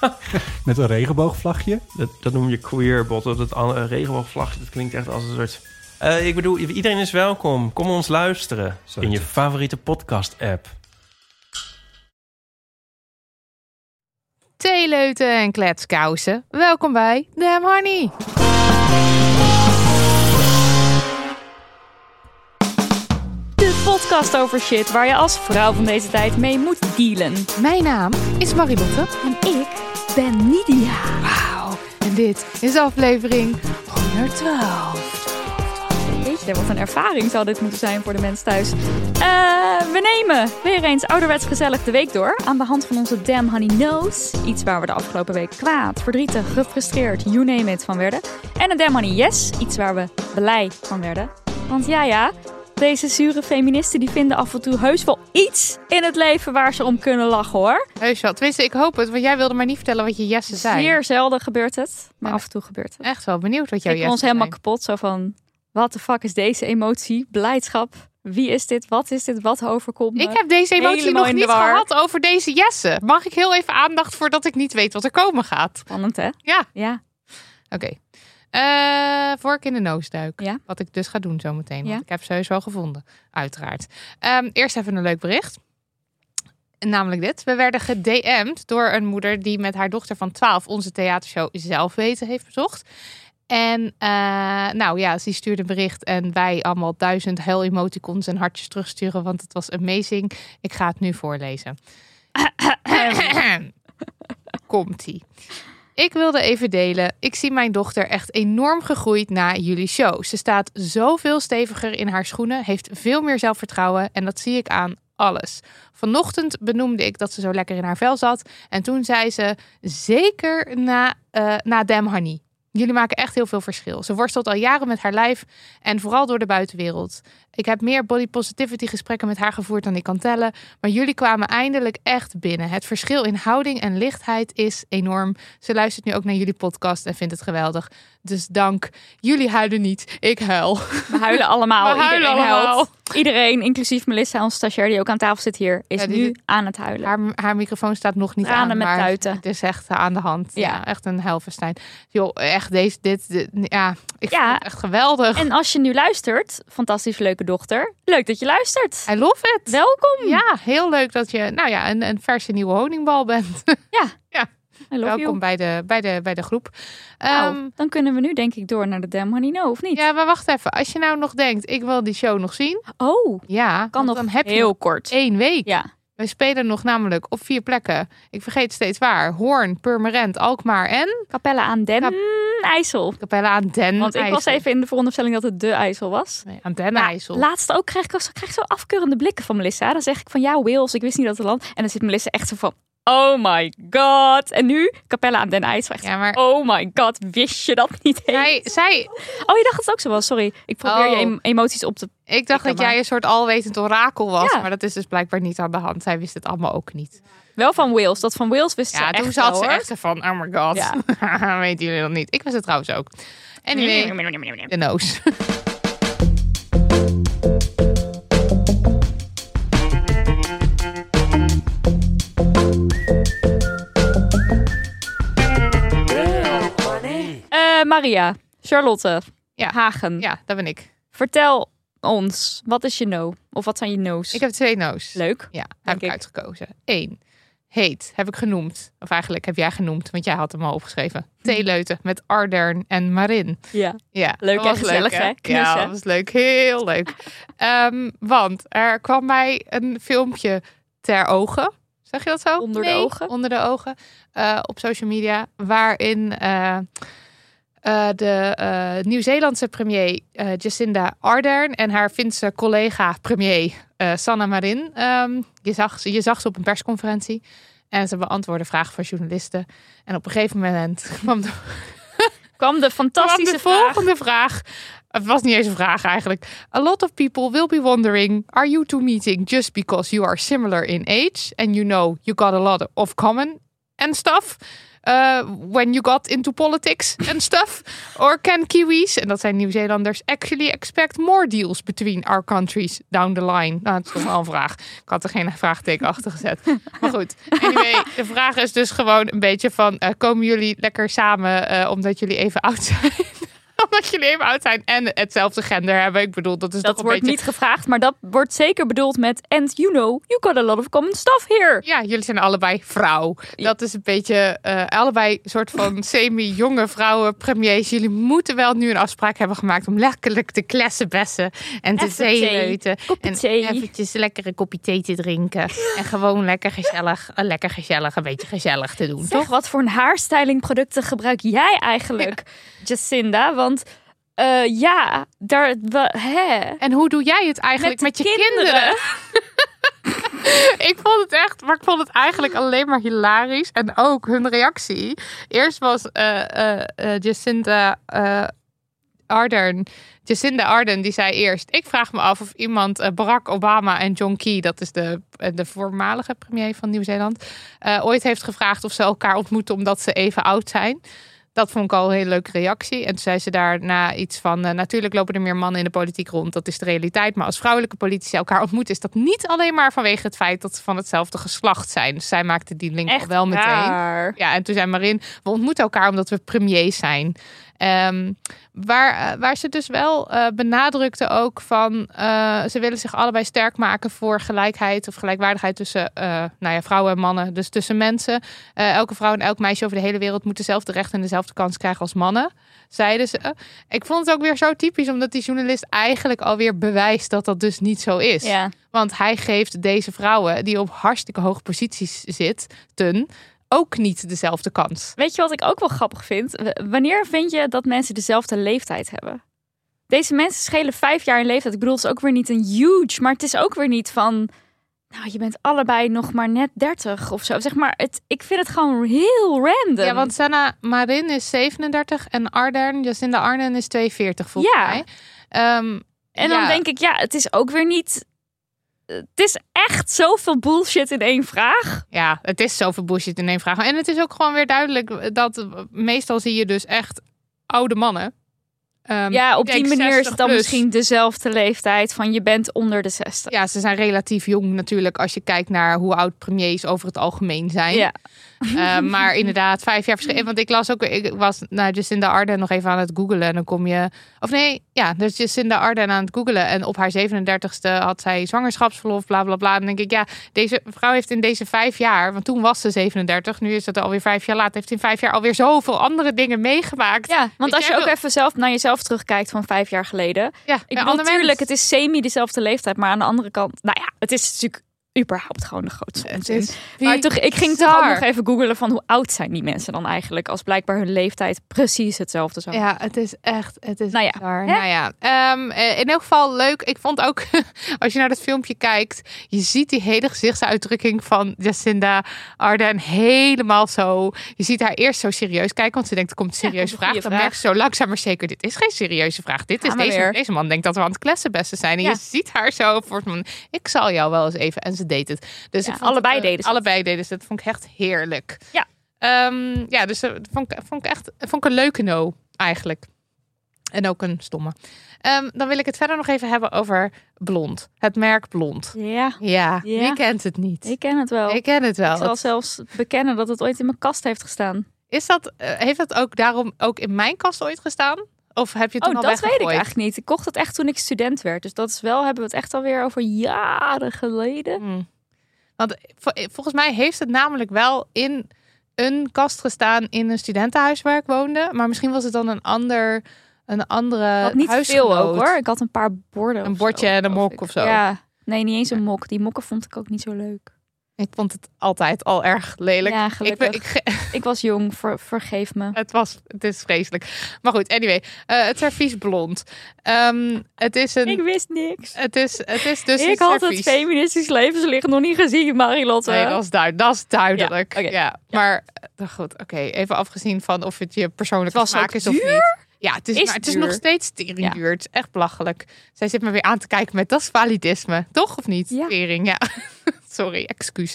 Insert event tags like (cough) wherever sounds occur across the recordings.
(laughs) met een regenboogvlagje. Dat, dat noem je queerbot. Dat het een regenboogvlagje, dat klinkt echt als een soort... Eh, ik bedoel, iedereen is welkom. Kom ons luisteren in je favoriete podcast-app. Theeleuten en kletskousen. Welkom bij Damn Honey. De podcast over shit waar je als vrouw van deze tijd mee moet dealen. Mijn naam is Marilotte. En ik ben Nidia. Wauw. En dit is aflevering 112. Weet je, wat een ervaring zou dit moeten zijn voor de mensen thuis. Eh, we nemen weer eens ouderwets gezellig de week door. Aan de hand van onze Damn Honey Nose. Iets waar we de afgelopen week kwaad, verdrietig, gefrustreerd, you name it van werden. En een Damn Honey Yes. Iets waar we blij van werden. Want ja, ja, deze zure feministen die vinden af en toe heus wel iets in het leven waar ze om kunnen lachen hoor. Heus wel. Tenminste, ik hoop het, want jij wilde maar niet vertellen wat je yessen zijn. Zeer zelden gebeurt het, maar Ja. af en toe gebeurt het. Echt wel benieuwd wat jouw Ik ons helemaal kapot. Zo van, wat de fuck is deze emotie? Blijdschap. Wie is dit? Wat is dit? Wat overkomt me? Ik heb deze emotie Helemaal nog niet gehad over deze jessen. Mag ik heel even aandacht voordat ik niet weet wat er komen gaat? Spannend, hè? Ja. Ja. Oké. Voor ik in de noos duik. Ja. Wat ik dus ga doen zometeen. Ja. Want ik heb ze wel gevonden. Uiteraard. Ehm, eerst even een leuk bericht. Namelijk dit. We werden gedM'd door een moeder die met haar dochter van 12 onze theatershow zelf weten heeft bezocht. En eh, nou ja, ze stuurde een bericht en wij allemaal duizend huil emoticons en hartjes terugsturen, want het was amazing. Ik ga het nu voorlezen. (coughs) (coughs) Komt-ie. Ik wilde even delen. Ik zie mijn dochter echt enorm gegroeid na jullie show. Ze staat zoveel steviger in haar schoenen, heeft veel meer zelfvertrouwen en dat zie ik aan alles. Vanochtend benoemde ik dat ze zo lekker in haar vel zat en toen zei ze zeker na, eh na Honey. Jullie maken echt heel veel verschil. Ze worstelt al jaren met haar lijf en vooral door de buitenwereld. Ik heb meer body positivity gesprekken met haar gevoerd dan ik kan tellen. Maar jullie kwamen eindelijk echt binnen. Het verschil in houding en lichtheid is enorm. Ze luistert nu ook naar jullie podcast en vindt het geweldig. Dus dank. Jullie huilen niet. Ik huil. We huilen allemaal. (laughs) We huilen Iedereen allemaal. huilt. Iedereen, inclusief Melissa, onze stagiair die ook aan tafel zit hier, is Ja, nu zit- aan het huilen. Haar, haar microfoon staat nog niet Tranen aan. met maar tuiten. Het is echt aan de hand. Ja, Ja. echt een helverstein. Joh, echt deze, dit, dit- ja, ik Ja. vind het echt geweldig. En als je nu luistert, fantastisch leuke dochter, leuk dat je luistert. I love it. Welkom. Ja, heel leuk dat je, nou ja, een, een verse nieuwe honingbal bent. (laughs) I love Welkom you. bij de, bij, de, bij de groep. Nou, Ehm, dan kunnen we nu denk ik door naar de Damn Honey No, of niet? ja, maar wacht even. Als je nou nog denkt, ik wil die show nog zien. Oh, Ja, kan nog dan heb je heel kort. één week. Ja. We spelen nog namelijk op vier plekken. Ik vergeet steeds waar. Hoorn, Purmerend, Alkmaar en Capelle aan Den Kap- IJssel. Capelle aan Den Want ik was even in de veronderstelling dat het de IJssel was. Nee, aan Den Nou, IJssel. laatst ook krijg ik, krijg ik zo afkeurende blikken van Melissa. Dan zeg ik van ja, Wales, ik wist niet dat het land. En dan zit Melissa echt zo van, oh my god. En nu Capelle aan Den IJssel. Ja, maar oh my god, wist je dat niet eens? zij, zij, Oh, je dacht het ook zo wel. Sorry, ik probeer Oh. je em- emoties op te... ik dacht Ik dat jij een soort alwetend orakel was. Ja. Maar dat is dus blijkbaar niet aan de hand. Zij wist het allemaal ook niet. Wel van Wales. Dat van Wales wist ze Ja, echt toen zat wel, ze echt van, oh my god. Ja. (laughs) Weten jullie dat niet? Ik was het trouwens ook. Anyway, de noos. (laughs) Eh, Maria, Charlotte. Ja. Hagen. Ja, dat ben ik. Vertel ons, wat is je no? Of wat zijn je no's? Ik heb twee no's. Leuk. Ja, heb ik ik. uitgekozen. Eén. Heet, heb ik genoemd. Of eigenlijk heb jij genoemd, want jij had hem al opgeschreven. Theeleuten met Ardern en Marin. Ja. Ja, Leuk en gezellig, leuk, hè? Knus, ja, hè? dat was leuk. Heel leuk. (laughs) Ehm, want er kwam mij een filmpje ter ogen. Zeg je dat zo? Onder de ogen? Onder de ogen. eh, op social media. Waarin eh, eh, de eh, Nieuw-Zeelandse premier eh, Jacinda Ardern en haar Finse collega premier Sanna Marin. ehm, je, zag, ze- je zag ze op een persconferentie. En ze beantwoordden vragen van journalisten. En op een gegeven moment (laughs) kwam de (laughs) Kwam de fantastische kwam de volgende vraag. Het was niet eens een vraag eigenlijk. A lot of people will be wondering: Are you two meeting just because you are similar in age and you know you got a lot of common and stuff? Uh, when you got into politics and stuff? Or can Kiwis, en dat zijn Nieuw-Zeelanders, actually expect more deals between our countries down the line? Nou, dat is toch wel een vraag. Ik had er geen vraagteken achter gezet. Maar goed, anyway, de vraag is dus gewoon een beetje van, eh, komen jullie lekker samen eh, omdat jullie even oud zijn? (laughs) omdat jullie even oud zijn en hetzelfde gender hebben. Ik bedoel, dat is Dat toch een wordt beetje... niet gevraagd, maar dat wordt zeker bedoeld met and you know, you got a lot of common stuff here. Ja, jullie zijn allebei vrouw. Dat is een beetje uh, allebei soort van (laughs) semi-jonge vrouwen premiers. Jullie moeten wel nu een afspraak hebben gemaakt om lekker te klessen bessen en te zeeleuten. En eventjes lekker een kopje thee te drinken. (laughs) en gewoon lekker gezellig, uh, lekker gezellig, een beetje gezellig te doen. Zeg, toch? wat voor een haarstylingproducten gebruik jij eigenlijk, Jacinda? Want uh, ja, daar, we, hè. En hoe doe jij het eigenlijk met, met je kinderen? kinderen? (laughs) (laughs) ik vond het echt, maar ik vond het eigenlijk alleen maar hilarisch. En ook hun reactie. Eerst was uh, uh, uh, Jacinda Ardern. Jacinda Ardern die zei eerst: Ik vraag me af of iemand uh, Barack Obama en John Key, dat is de, de voormalige premier van Nieuw-Zeeland, uh, ooit heeft gevraagd of ze elkaar ontmoeten omdat ze even oud zijn. Dat vond ik al een hele leuke reactie. En toen zei ze daarna iets van: uh, Natuurlijk lopen er meer mannen in de politiek rond, dat is de realiteit. Maar als vrouwelijke politici elkaar ontmoeten, is dat niet alleen maar vanwege het feit dat ze van hetzelfde geslacht zijn. Dus zij maakte die link Echt wel meteen. raar. Ja, en toen zei Marin: We ontmoeten elkaar omdat we premiers zijn. Um, waar, waar ze dus wel uh, benadrukte ook van uh, ze willen zich allebei sterk maken voor gelijkheid of gelijkwaardigheid tussen uh, nou ja, vrouwen en mannen. Dus tussen mensen. elke vrouw en elk meisje over de hele wereld moet dezelfde rechten en dezelfde kans krijgen als mannen. Zeiden ze. Ik vond het ook weer zo typisch, omdat die journalist eigenlijk alweer bewijst dat dat dus niet zo is. Ja. Want hij geeft deze vrouwen, die op hartstikke hoge posities zitten, ook niet dezelfde kans. Weet je wat ik ook wel grappig vind? Wanneer vind je dat mensen dezelfde leeftijd hebben? Deze mensen schelen vijf jaar in leeftijd. Ik bedoel, het is ook weer niet een huge, maar het is ook weer niet van. Nou, je bent allebei nog maar net 30 of zo. Zeg maar, het, ik vind het gewoon heel random. Ja, want Sanna Marin is 37 en Ardern, Jacinda Ardern is 42 volgens Ja. mij. Um, en dan denk ik, ja, het is ook weer niet. Het is echt zoveel bullshit in één vraag. Ja, het is zoveel bullshit in één vraag. En het is ook gewoon weer duidelijk dat meestal zie je dus echt oude mannen. Um, ja, op die manier is 60 het dan plus. misschien dezelfde leeftijd van je bent onder de 60. Ja, ze zijn relatief jong natuurlijk als je kijkt naar hoe oud premiers over het algemeen zijn. Ja. Uh, maar inderdaad, vijf jaar verschil. Want ik las ook, ik was naar Jacinda Ardern nog even aan het googelen. En dan kom je, of nee, ja, dus Jacinda Ardern aan het googelen. En op haar 37ste had zij zwangerschapsverlof, bla bla bla. En dan denk ik, ja, deze vrouw heeft in deze vijf jaar, want toen was ze 37, nu is het alweer vijf jaar later, heeft in vijf jaar alweer zoveel andere dingen meegemaakt. Ja, want als je ook wil- even zelf naar jezelf terugkijkt van vijf jaar geleden. ja, Ik bedoel, natuurlijk, het is semi dezelfde leeftijd, maar aan de andere kant, nou ja, het is natuurlijk überhaupt gewoon de grootste Het onzin. is Maar toch, ik ging toch nog even googelen van hoe oud zijn die mensen dan eigenlijk, als blijkbaar hun leeftijd precies hetzelfde zou Ja, het is echt. Het is Nou ja, bizar. Nou ja, ehm, eh, in elk geval leuk. Ik vond ook, (laughs) als je naar dat filmpje kijkt, je ziet die hele gezichtsuitdrukking van Jacinda Ardern helemaal zo. Je ziet haar eerst zo serieus kijken, want ze denkt, er komt een serieuze een vraag. Dan vraag. merk je zo langzaam maar zeker, dit is geen serieuze vraag. Dit is deze, weer. deze man denkt dat we aan het klessenbesten zijn. En Ja. je ziet haar zo voor ik zal jou wel eens even. En ze deed het. Dus Ja, vond allebei het, eh, deden ze het. Allebei deden ze het. Dat vond ik echt heerlijk. Ja. Ehm, ja, dus dat vond ik, vond ik echt vond ik een leuke no eigenlijk. En ook een stomme. Ehm, dan wil ik het verder nog even hebben over blond. Het merk blond. Ja, Ja, Ja. wie kent het niet? ik ken het wel. Ik ken het wel. Ik zal Het- zelfs bekennen dat het ooit in mijn kast heeft gestaan. Is dat, eh, heeft dat ook daarom ook in mijn kast ooit gestaan? Of heb je het toen Oh, al dat weet ik eigenlijk niet. Ik kocht het echt toen ik student werd. Dus dat is wel, hebben we het echt alweer over jaren geleden. Hmm. Want vol- volgens mij heeft het namelijk wel in een kast gestaan in een studentenhuis waar ik woonde. Maar misschien was het dan een ander, een andere Wat niet veel huisgenoot. ook hoor. Ik had een paar borden. Een zo, bordje en een mok ik. of zo. Ja, nee, niet eens een mok. Die mokken vond ik ook niet zo leuk. Ik vond het altijd al erg lelijk. Ja, ik, gelukkig. Ik, (laughs) ik, was jong, ver- vergeef me. het was, het is vreselijk. Maar goed, anyway, eh, het servies blond. Ehm, het is een, Ik wist niks. het is, het is dus ik had het feministisch levenslicht nog niet gezien, Marilotte. Nee, dat is, duid dat is duidelijk. Ja. Maar eh, goed, oké. Even afgezien van of het je persoonlijke Het smaak is of duur? niet. Ja, het is, Is maar het is nog steeds tering duur. Het is echt belachelijk. Zij zit me weer aan te kijken met dat is validisme. Toch of niet? Ja. Tering, ja. (laughs) Sorry, excuus.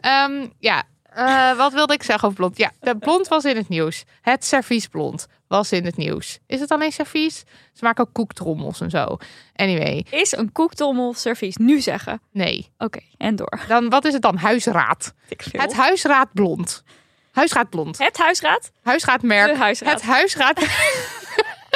Ehm, ja, eh, wat wilde ik zeggen over blond? Ja, de blond was in het nieuws. Het servies blond was in het nieuws. Is het alleen servies? Ze maken ook koektrommels en zo. Anyway, Is een koektommel servies nu zeggen? nee. Oké, en door. Dan, wat is het dan? Huisraad. Het huisraad blond. Huisraad blond. Het huisraad? Huisraadmerk. De huisraad. Het huisraad. (laughs)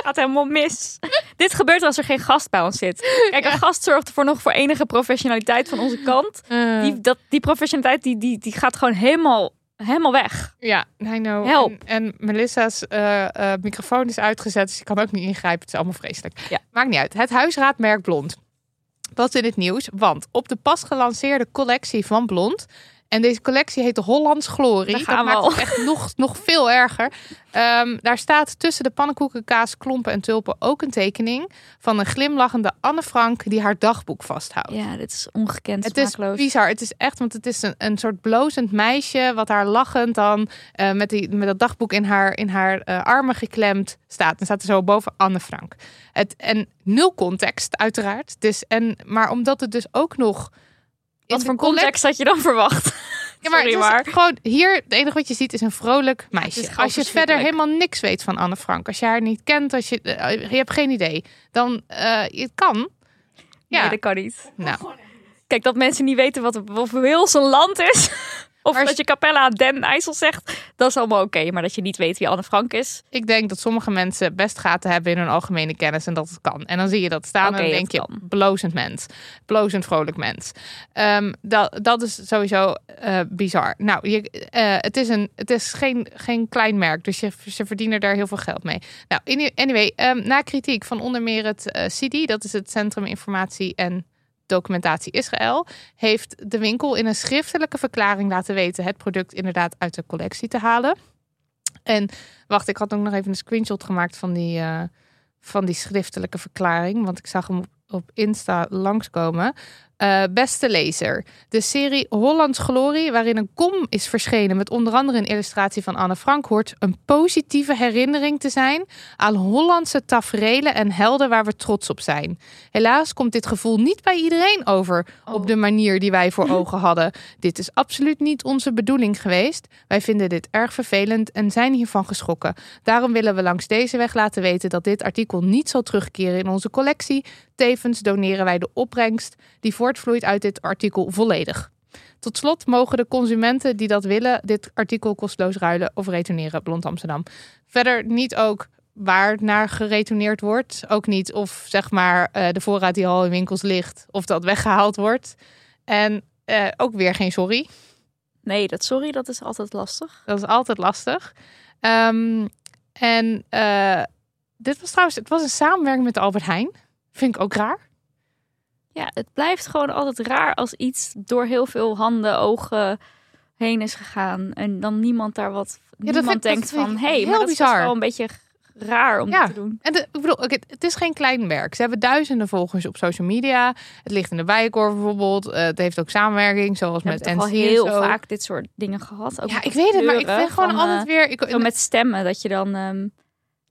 gaat helemaal mis. Dit gebeurt als er geen gast bij ons zit. Kijk, een gast zorgt ervoor nog voor enige professionaliteit van onze kant. Eh, Die, dat, die professionaliteit die, die, die gaat gewoon helemaal, helemaal weg. ja, I know. Help. En, en Melissa's eh, eh, microfoon is uitgezet, dus ik kan ook niet ingrijpen. Het is allemaal vreselijk. Ja. Maakt niet uit. Het huisraadmerk Blond. was in het nieuws, want op de pas gelanceerde collectie van Blond... En deze collectie heet de Hollands Glorie. Daar Dat gaan we maakt al. het echt nog, nog veel erger. Ehm, daar staat tussen de pannenkoeken, kaas, klompen en tulpen ook een tekening van een glimlachende Anne Frank die haar dagboek vasthoudt. Ja, dit is ongekend Het is bizar. Het is echt, want het is een, een soort blozend meisje, wat haar lachend dan eh, met, die, met dat dagboek in haar, in haar eh, armen geklemd staat. En staat er zo boven Anne Frank. Het, en nul context, uiteraard. Dus, en, maar omdat het dus ook nog. Wat voor context had je dan verwacht? (laughs) Ja, maar, Sorry, gewoon hier, het enige wat je ziet is een vrolijk meisje. Is Als je verder helemaal niks weet van Anne Frank, als je haar niet kent, als je, eh, je hebt geen idee, dan eh het kan. Ja, Nee, dat kan niet. nou. Kijk, dat mensen niet weten wat of Wils een land is. Of Maar- dat je Capella Den IJssel zegt. Dat is allemaal oké. Maar dat je niet weet wie Anne Frank is. Ik denk dat sommige mensen best gaten hebben in hun algemene kennis en dat het kan. En dan zie je dat staan en dan denk je, kan. blozend mens. Blozend vrolijk mens. Ehm, dat, dat is sowieso eh, bizar. Nou, je, eh, het is, een, het is geen, geen klein merk, dus je, ze verdienen daar heel veel geld mee. Nou, any- anyway, ehm, na kritiek van onder meer het eh CIDI, dat is het Centrum Informatie en Documentatie Israël, heeft de winkel in een schriftelijke verklaring laten weten het product inderdaad uit de collectie te halen. En wacht, ik had ook nog even een screenshot gemaakt van die, eh, van die schriftelijke verklaring, want ik zag hem op, op Insta langskomen. Eh, beste lezer, de serie Hollands Glorie, waarin een kom is verschenen met onder andere een illustratie van Anne Frank, hoort een positieve herinnering te zijn aan Hollandse taferelen en helden waar we trots op zijn. Helaas komt dit gevoel niet bij iedereen over op de manier die wij voor (laughs) ogen hadden. Dit is absoluut niet onze bedoeling geweest. Wij vinden dit erg vervelend en zijn hiervan geschrokken. Daarom willen we langs deze weg laten weten dat dit artikel niet zal terugkeren in onze collectie. Tevens doneren wij de opbrengst die voortvloeit uit dit artikel volledig. Tot slot mogen de consumenten die dat willen dit artikel kosteloos ruilen of retourneren. Blond Amsterdam. Verder niet ook waar het naar geretourneerd wordt. Ook niet of zeg maar eh, de voorraad die al in winkels ligt, of dat weggehaald wordt. En eh, ook weer geen sorry. Nee, dat sorry, dat is altijd lastig. Dat is altijd lastig. Ehm, en eh, dit was trouwens, het was een samenwerking met Albert Heijn. Vind ik ook raar. Ja, het blijft gewoon altijd raar als iets door heel veel handen, ogen heen is gegaan. En dan niemand daar wat. niemand vind- dat denkt van, hé, hey, heel maar dat is bizar. wel een beetje raar om Ja. te doen. En de, ik bedoel, het is geen klein merk. Ze hebben duizenden volgers op social media. Het ligt in de Bijenkorf bijvoorbeeld. Eh, het heeft ook samenwerking, zoals We met NC al heel vaak dit soort dingen gehad. Ook Ja, ik weet het, maar ik vind gewoon van, altijd eh, weer... Ik, Zo met stemmen, dat je dan ehm,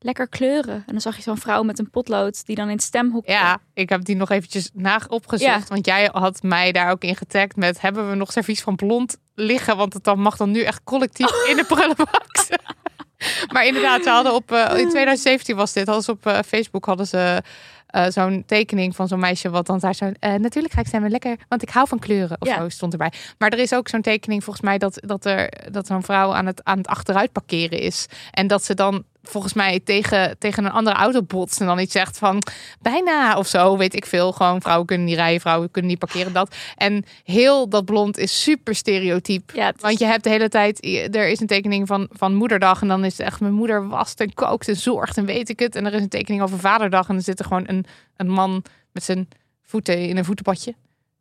lekker kleuren. En dan zag je zo'n vrouw met een potlood die dan in het stemhoek. Ja, ik heb die nog eventjes na opgezocht. Ja. Want jij had mij daar ook in getagd met... hebben we nog servies van blond liggen? Want het dan mag dan nu echt collectief Oh. in de prullenbak. (laughs) maar inderdaad, ze hadden op... eh, in 2017 was dit. Hadden ze op eh, Facebook hadden ze... eh, zo'n tekening van zo'n meisje wat dan daar zo... natuurlijk ga ik stemmen lekker, want ik hou van kleuren. Of Ja. zo stond erbij. Maar er is ook zo'n tekening volgens mij dat, dat er dat zo'n vrouw aan het, aan het achteruit parkeren is. En dat ze dan volgens mij tegen, tegen een andere auto botst en dan iets zegt van bijna of zo, weet ik veel. Gewoon vrouwen kunnen niet rijden, vrouwen kunnen niet parkeren, dat. En heel dat blond is super stereotyp. Ja, is- Want je hebt de hele tijd, er is een tekening van, van moederdag en dan is het echt mijn moeder wast en kookt en zorgt en weet ik het. En er is een tekening over vaderdag en dan zit er gewoon een, een man met zijn voeten in een voetenbadje.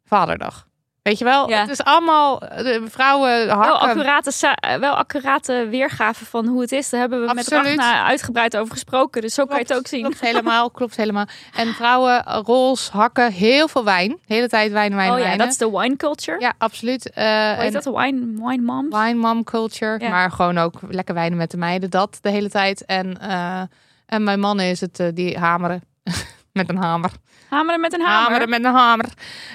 Vaderdag. Weet je wel? Ja. Het is allemaal eh, de vrouwen wel hakken. accurate, sa- eh, wel accurate weergave van hoe het is. Daar hebben we met Absoluut. Ragna uitgebreid over gesproken. Dus zo kan je het ook zien. Klopt (laughs) helemaal, klopt helemaal. En vrouwen, eh, roze, hakken, heel veel wijn. De hele tijd wijn, wijn, oh ja, wijn. dat is de wine culture. Ja, absoluut. Eh, Hoe heet dat? Wine, wine moms? wine mom culture. Ja. Maar gewoon ook lekker wijnen met de meiden. Dat de hele tijd. En, en mijn mannen is het, die hameren. (laughs) met een hamer. Hameren met een hamer. Hameren met een hamer.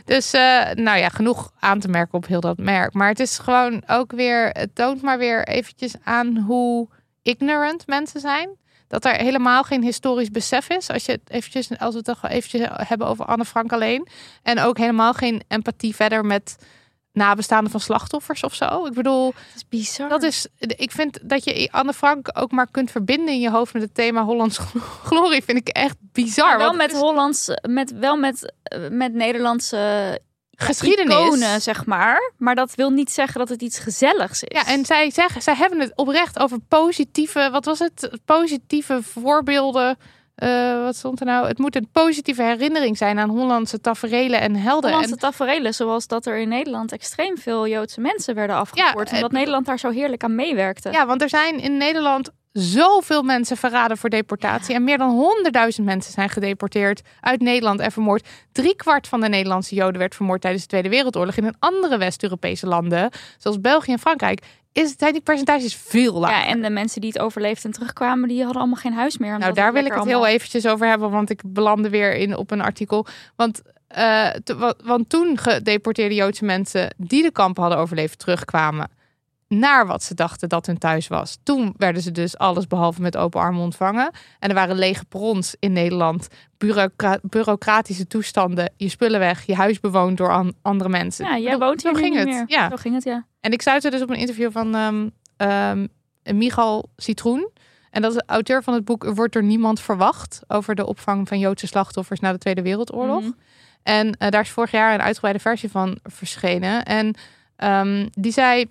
Dus eh, nou ja, genoeg aan te merken op heel dat merk. Maar het is gewoon ook weer, het toont maar weer eventjes aan hoe ignorant mensen zijn. Dat er helemaal geen historisch besef is. Als, je eventjes, als we het toch eventjes hebben over Anne Frank alleen. En ook helemaal geen empathie verder met nabestaanden van slachtoffers of zo. Ik bedoel, Dat is bizar. dat is, ik vind dat je Anne Frank ook maar kunt verbinden in je hoofd met het thema Hollands glorie. Vind ik echt bizar. Maar wel met is- Hollands, met, wel met, met Nederlandse Geschiedenis. iconen, zeg maar. Maar dat wil niet zeggen dat het iets gezelligs is. Ja, en zij zeggen, zij hebben het oprecht over positieve, wat was het? Positieve voorbeelden. Eh, wat stond er nou? Het moet een positieve herinnering zijn aan Hollandse taferelen en helden. Hollandse En, taferelen, zoals dat er in Nederland extreem veel Joodse mensen werden afgevoerd. Ja, omdat Nederland daar zo heerlijk aan meewerkte. ja, want er zijn in Nederland zoveel mensen verraden voor deportatie. En meer dan honderdduizend mensen zijn gedeporteerd uit Nederland en vermoord. Driekwart van de Nederlandse Joden werd vermoord tijdens de Tweede Wereldoorlog. In andere West-Europese landen, zoals België en Frankrijk, is, zijn die percentages veel lager. Ja, en de mensen die het overleefden en terugkwamen, die hadden allemaal geen huis meer. Nou, daar wil ik het heel eventjes over hebben, want ik belandde weer in op een artikel. Want, eh, want toen gedeporteerde Joodse mensen die de kampen hadden overleefd terugkwamen naar wat ze dachten dat hun thuis was. Toen werden ze dus alles behalve met open armen ontvangen. En er waren lege perrons in Nederland, bureaucra- bureaucratische toestanden, je spullen weg, je huis bewoond door an- andere mensen. Ja, jij woont hier ging het. meer. Ja. Zo ging het, ja. En ik stuitte dus op een interview van ehm, Michal Citroen. En dat is de auteur van het boek Er wordt door niemand verwacht. Over de opvang van Joodse slachtoffers na de Tweede Wereldoorlog. Mhm. En eh, daar is vorig jaar een uitgebreide versie van verschenen. En ehm, die zei.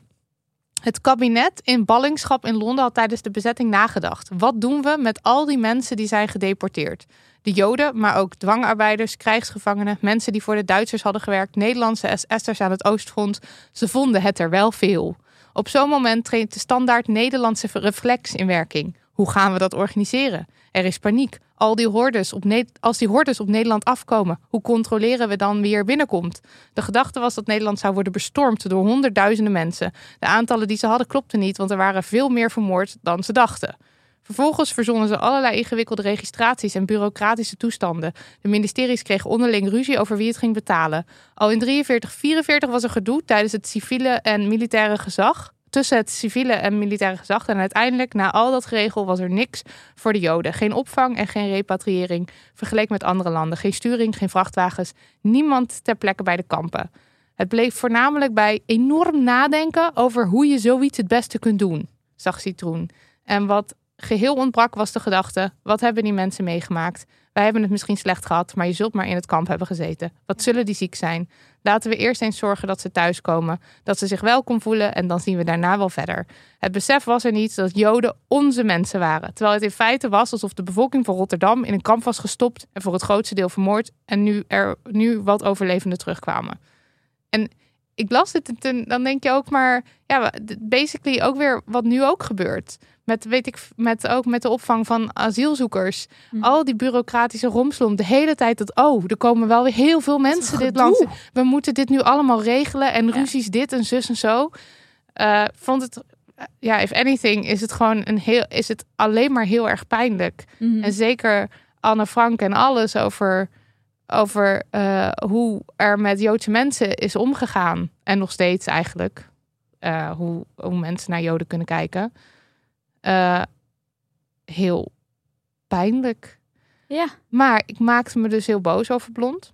Het kabinet in ballingschap in Londen had tijdens de bezetting nagedacht. Wat doen we met al die mensen die zijn gedeporteerd? De Joden, maar ook dwangarbeiders, krijgsgevangenen, mensen die voor de Duitsers hadden gewerkt, Nederlandse SS'ers aan het Oostfront. Ze vonden het er wel veel. Op zo'n moment treedt de standaard Nederlandse reflex in werking. Hoe gaan we dat organiseren? Er is paniek. Al die hordes op als die hordes op Nederland afkomen, hoe controleren we dan wie er binnenkomt? De gedachte was dat Nederland zou worden bestormd door honderdduizenden mensen. De aantallen die ze hadden klopten niet, want er waren veel meer vermoord dan ze dachten. Vervolgens verzonnen ze allerlei ingewikkelde registraties en bureaucratische toestanden. De ministeries kregen onderling ruzie over wie het ging betalen. Al in 43, 44 was er gedoe tijdens het civiele en militaire gezag. Tussen het civiele en militaire gezag. En uiteindelijk, na al dat geregel, was er niks voor de Joden. Geen opvang en geen repatriëring. Vergeleken met andere landen. Geen sturing, geen vrachtwagens. Niemand ter plekke bij de kampen. Het bleef voornamelijk bij enorm nadenken over hoe je zoiets het beste kunt doen, zag Citroen. En wat geheel ontbrak was de gedachte: wat hebben die mensen meegemaakt? Wij hebben het misschien slecht gehad, maar je zult maar in het kamp hebben gezeten. Wat zullen die ziek zijn? Laten we eerst eens zorgen dat ze thuiskomen, dat ze zich welkom voelen en dan zien we daarna wel verder. Het besef was er niet dat Joden onze mensen waren, terwijl het in feite was alsof de bevolking van Rotterdam in een kamp was gestopt en voor het grootste deel vermoord en nu er nu wat overlevenden terugkwamen. En ik las dit en dan denk je ook maar, ja, basically ook weer wat nu ook gebeurt. Met, weet ik, met ook met de opvang van asielzoekers. Mhm. Al die bureaucratische romslomp. De hele tijd dat, oh, er komen wel weer heel veel mensen dit land. We moeten dit nu allemaal regelen. En Ja. ruzies dit en zus en zo. Eh, vond het, ja, if anything, is het gewoon een heel, is het alleen maar heel erg pijnlijk. Mhm. En zeker Anne Frank en alles over, over eh, hoe er met Joodse mensen is omgegaan. En nog steeds eigenlijk. eh, hoe, hoe mensen naar Joden kunnen kijken. Eh, heel pijnlijk. Ja. Maar ik maakte me dus heel boos over blond.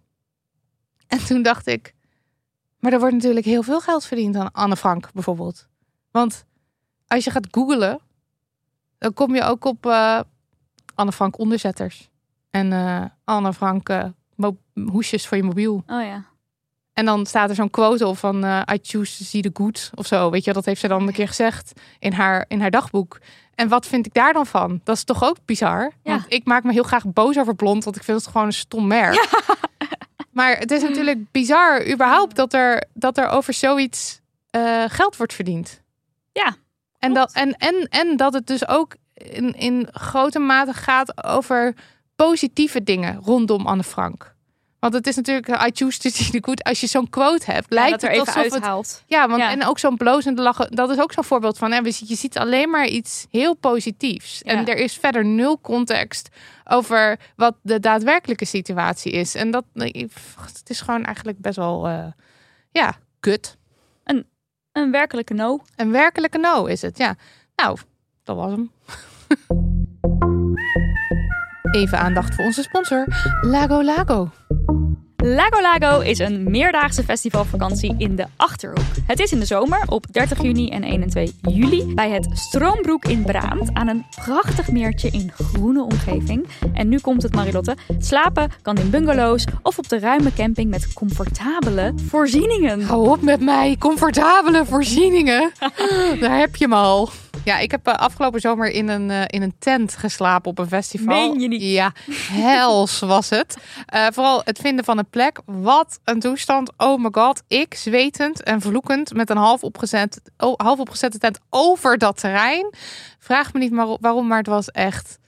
En toen dacht ik, maar er wordt natuurlijk heel veel geld verdiend aan Anne Frank bijvoorbeeld. Want als je gaat googlen, dan kom je ook op eh, Anne Frank onderzetters. En eh, Anne Frank hoesjes voor je mobiel. Oh ja. En dan staat er zo'n quote op van eh, I choose to see the good of zo. Weet je, dat heeft ze dan een keer gezegd in haar, in haar dagboek. En wat vind ik daar dan van? Dat is toch ook bizar? Ja. Want ik maak me heel graag boos over blond, want ik vind het gewoon een stom merk. (laughs) Maar het is natuurlijk bizar überhaupt dat er, dat er over zoiets eh, geld wordt verdiend. Ja, En klopt. dat, en, en, en dat het dus ook in, in grote mate gaat over positieve dingen rondom Anne Frank. Want het is natuurlijk, I choose to see the good. Als je zo'n quote hebt, Ja, lijkt dat er het even alsof het uithaalt. ja, want Ja. en ook zo'n blozende lachen, dat is ook zo'n voorbeeld van. Hè, je ziet alleen maar iets heel positiefs. Ja. En er is verder nul context over wat de daadwerkelijke situatie is. En dat het is gewoon eigenlijk best wel, eh, ja, kut. Een werkelijke no. Een werkelijke no is het, ja. Nou, dat was hem. (laughs) Even aandacht voor onze sponsor, Lago Lago. Lago Lago is een meerdaagse festivalvakantie in de Achterhoek. Het is in de zomer op 30 juni en 1 en 2 juli bij het Stroombroek in Braamt aan een prachtig meertje in groene omgeving. En nu komt het Marilotte. Slapen kan in bungalows of op de ruime camping met comfortabele voorzieningen. Hou op met mij, comfortabele voorzieningen. (laughs) Daar heb je hem al. Ja, ik heb eh, afgelopen zomer in een, eh, in een tent geslapen op een festival. Meen je niet? Ja, hels was het. Eh, vooral het vinden van een plek. Wat een toestand. Oh my god. Ik zwetend en vloekend met een half, opgezet, oh, half opgezette tent over dat terrein. Vraag me niet waarom, maar het was echt...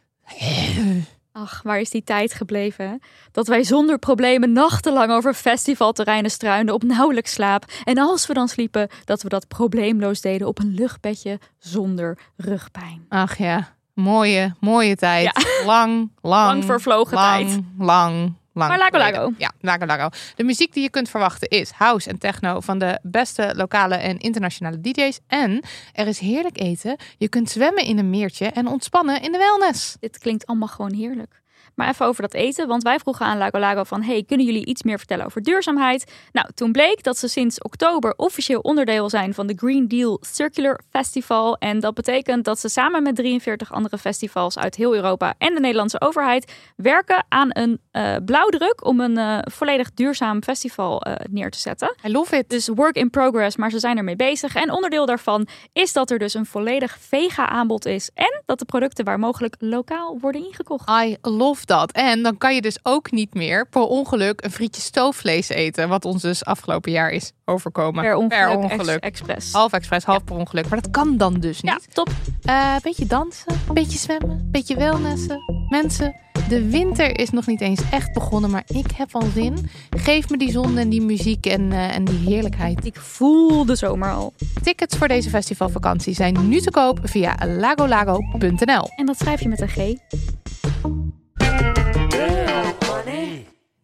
Ach, waar is die tijd gebleven? Dat wij zonder problemen nachtenlang over festivalterreinen struinden op nauwelijks slaap. En als we dan sliepen, dat we dat probleemloos deden op een luchtbedje zonder rugpijn. Ach ja, mooie, mooie tijd. Lang, lang. Lang vervlogen lang, tijd. Lang, lang. Maar Lago. Lago. Ja, Lago Lago. De muziek die je kunt verwachten is house en techno van de beste lokale en internationale DJ's. En er is heerlijk eten. Je kunt zwemmen in een meertje en ontspannen in de wellness. Dit klinkt allemaal gewoon heerlijk. Maar even over dat eten, want wij vroegen aan Lago Lago van... hey, kunnen jullie iets meer vertellen over duurzaamheid? Nou, toen bleek dat ze sinds oktober officieel onderdeel zijn van de Green Deal Circular Festival. En dat betekent dat ze samen met 43 andere festivals uit heel Europa en de Nederlandse overheid... werken aan een eh, blauwdruk om een eh, volledig duurzaam festival eh, neer te zetten. I love it. Dus work in progress, maar ze zijn ermee bezig. En onderdeel daarvan is dat er dus een volledig vega aanbod is. En dat de producten waar mogelijk lokaal worden ingekocht. I love dat. En dan kan je dus ook niet meer per ongeluk een frietje stoofvlees eten. Wat ons dus afgelopen jaar is overkomen. Per ongeluk, Per ex- ongeluk. expres. Half expres, half per ongeluk. Maar dat kan dan dus niet. Ja, top. Eh, beetje dansen, beetje zwemmen, beetje wellnessen. Mensen, de winter is nog niet eens echt begonnen, maar ik heb al zin. Geef me die zon en die muziek en, eh, en die heerlijkheid. Ik voel de zomer al. Tickets voor deze festivalvakantie zijn nu te koop via lagolago.nl. En dat schrijf je met een G.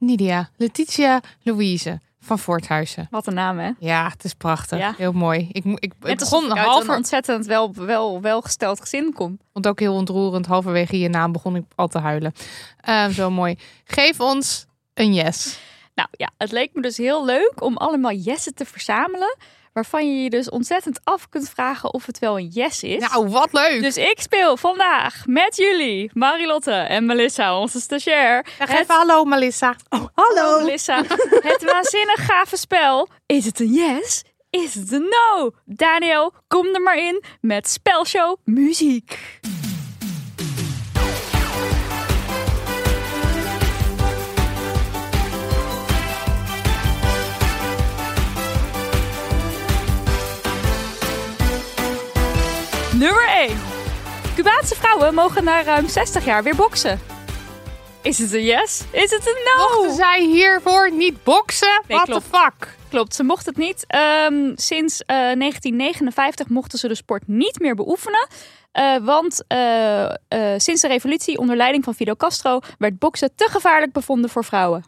Nidia, Letitia, Louise van Voorthuizen. Wat een naam, hè? Ja, het is prachtig. Ja. Heel mooi. Ik, ik, ik Net begon ik een halver, ontzettend wel, wel, welgesteld gezin kom. vond ook heel ontroerend. Halverwege je naam begon ik al te huilen. Eh, zo mooi. Geef ons een yes. Nou ja, het leek me dus heel leuk om allemaal yessen te verzamelen. Waarvan je je dus ontzettend af kunt vragen of het wel een yes is. Nou, wat leuk. Dus ik speel vandaag met jullie, Marilotte en Melissa, onze stagiair. Zeg het- even hallo Melissa. Hallo Melissa. (laughs) Het waanzinnig gave spel. Is het een yes? Is het een no? Daniel, kom er maar in met spelshow muziek. Nummer 1. Cubaanse vrouwen mogen na ruim 60 jaar weer boksen. Is het een yes? Is het een no? Mochten zij hiervoor niet boksen? Nee, What the klopt. fuck? Klopt, ze mocht het niet. Ehm, sinds eh, 1959 mochten ze de sport niet meer beoefenen. Eh, want eh, eh, sinds de revolutie onder leiding van Fidel Castro werd boksen te gevaarlijk bevonden voor vrouwen.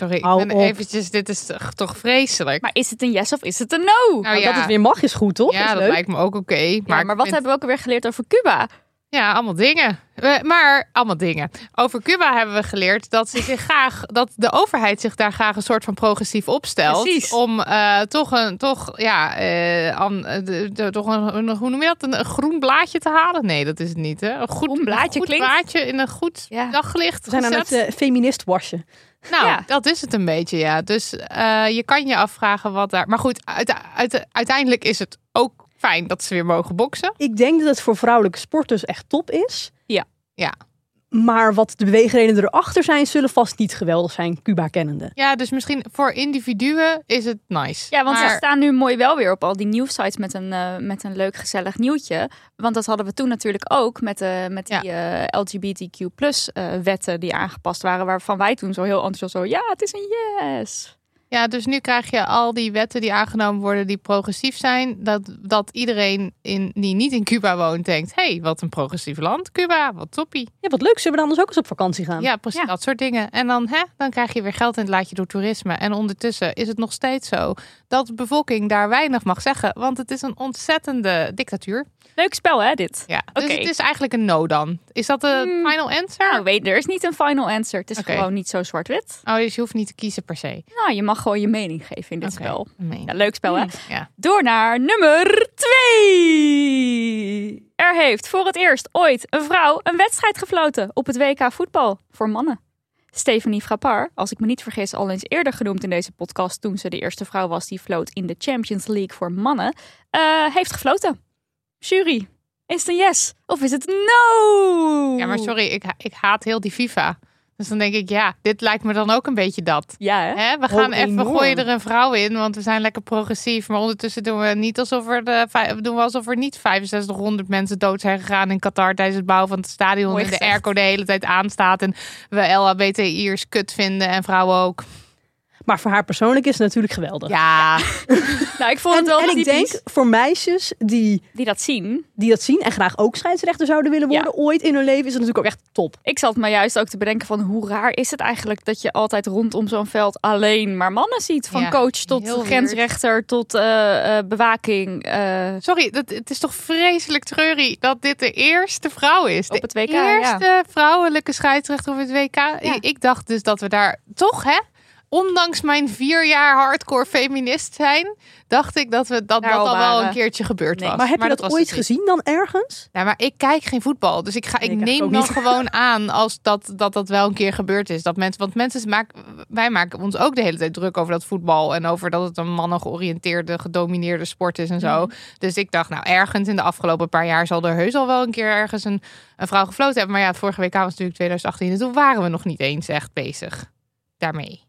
Sorry, ik ben eventjes, dit is toch, toch vreselijk. Maar is het een yes of is het een no? Nou Dat ja, het weer mag is goed, toch? ja is dat leuk. lijkt me ook oké. Ja, maar, wat vind- hebben we ook alweer geleerd over Cuba? Ja, allemaal dingen. Eh, Maar allemaal dingen. Over Cuba hebben we geleerd dat, ze zich graag, dat de overheid zich daar graag een soort van progressief opstelt. Precies. Om eh, toch een, toch, ja, eh, aan, de, de- toch een, een- hoe noem je dat? Een, een groen blaadje te halen? Nee, dat is het niet. Hè? Een goed, Groen blaadje een goed klinkt- blaadje in een goed Ja. daglicht We zijn aan het feminist wassen. Nou, Ja. dat is het een beetje, ja. Dus eh, je kan je afvragen wat daar... Maar goed, uite- uite- uiteindelijk is het ook fijn dat ze weer mogen boksen. Ik denk dat het voor vrouwelijke sporters echt top is. Ja. Ja. Maar wat de beweegredenen erachter zijn, zullen vast niet geweldig zijn, Cuba kennende. Ja, dus misschien voor individuen is het nice. Ja, want maar, ze staan nu mooi wel weer op al die nieuwsites met een, eh, met een leuk gezellig nieuwtje. Want dat hadden we toen natuurlijk ook met, de met die eh, LGBTQ plus eh, wetten die aangepast waren. Waarvan wij toen zo heel enthousiast zo, ja, het is een yes. Ja, dus nu krijg je al die wetten die aangenomen worden die progressief zijn. Dat, dat iedereen in, die niet in Cuba woont denkt... hé, hey, wat een progressief land, Cuba, wat toppie. Ja, wat leuk. Zullen we dan anders ook eens op vakantie gaan? Ja, precies, Ja. dat soort dingen. En dan, hè, dan krijg je weer geld in het laadje door toerisme. En ondertussen is het nog steeds zo dat de bevolking daar weinig mag zeggen. Want het is een ontzettende dictatuur. Leuk spel hè, dit. Ja, dus het is eigenlijk een no dan. Is dat de Hmm. final answer? Nou, weet, er is niet een final answer. Het is gewoon niet zo zwart-wit. Oh, dus je hoeft niet te kiezen per se. Nou, je mag gewoon je mening geven in dit spel. Ja, leuk spel hè. Ja. Door naar nummer twee. Er heeft voor het eerst ooit een vrouw een wedstrijd gefloten op het WK voetbal voor mannen. Stephanie Frappard, als ik me niet vergis, al eens eerder genoemd in deze podcast toen ze de eerste vrouw was die floot in de Champions League voor mannen, eh, heeft gefloten. Jury, is het een yes of is het een no? Ja, maar sorry, ik, ik haat heel die FIFA. Dus dan denk ik, ja, dit lijkt me dan ook een beetje dat. Ja, hè? Hè, we gaan even gooien er een vrouw in, want we zijn lekker progressief. Maar ondertussen doen we niet alsof er, de, doen we alsof er niet 6500 mensen dood zijn gegaan in Qatar tijdens het bouwen van het stadion. En de airco de hele tijd aanstaat. En we LHBTI'ers kut vinden en vrouwen ook. Maar voor haar persoonlijk is het natuurlijk geweldig. Ja, (laughs) Nou, ik vond En, het wel en ik denk voor meisjes die, die dat zien. die dat zien en graag ook scheidsrechter zouden willen Ja. worden, ooit in hun leven, is het natuurlijk ook echt top. Ik zat me juist ook te bedenken van hoe raar is het eigenlijk dat je altijd rondom zo'n veld alleen maar mannen ziet. Van Ja, coach tot grensrechter tot eh, eh, bewaking eh, sorry, dat, het is toch vreselijk treurig dat dit de eerste vrouw is. op De het WK. Ja. eerste vrouwelijke scheidsrechter op het WK. Ik dacht dus dat we daar toch, hè? Ondanks mijn vier jaar hardcore feminist zijn, dacht ik dat we dat, dat al wel een keertje gebeurd Nee. was. Maar heb je dat, ooit gezien dan ergens? Nou, maar ik kijk geen voetbal, dus ik, ga, ik Nee, ik neem dan niet. (laughs) gewoon aan als dat, dat dat wel een keer gebeurd is. Dat mensen, want mensen maken, wij maken ons ook de hele tijd druk over dat voetbal en over dat het een mannen georiënteerde, gedomineerde sport is en zo. Mhm. Dus ik dacht, nou, ergens in de afgelopen paar jaar zal er heus al wel een keer ergens een, een vrouw gefloten hebben. Maar ja, het vorige WK was natuurlijk 2018 en toen waren we nog niet eens echt bezig daarmee.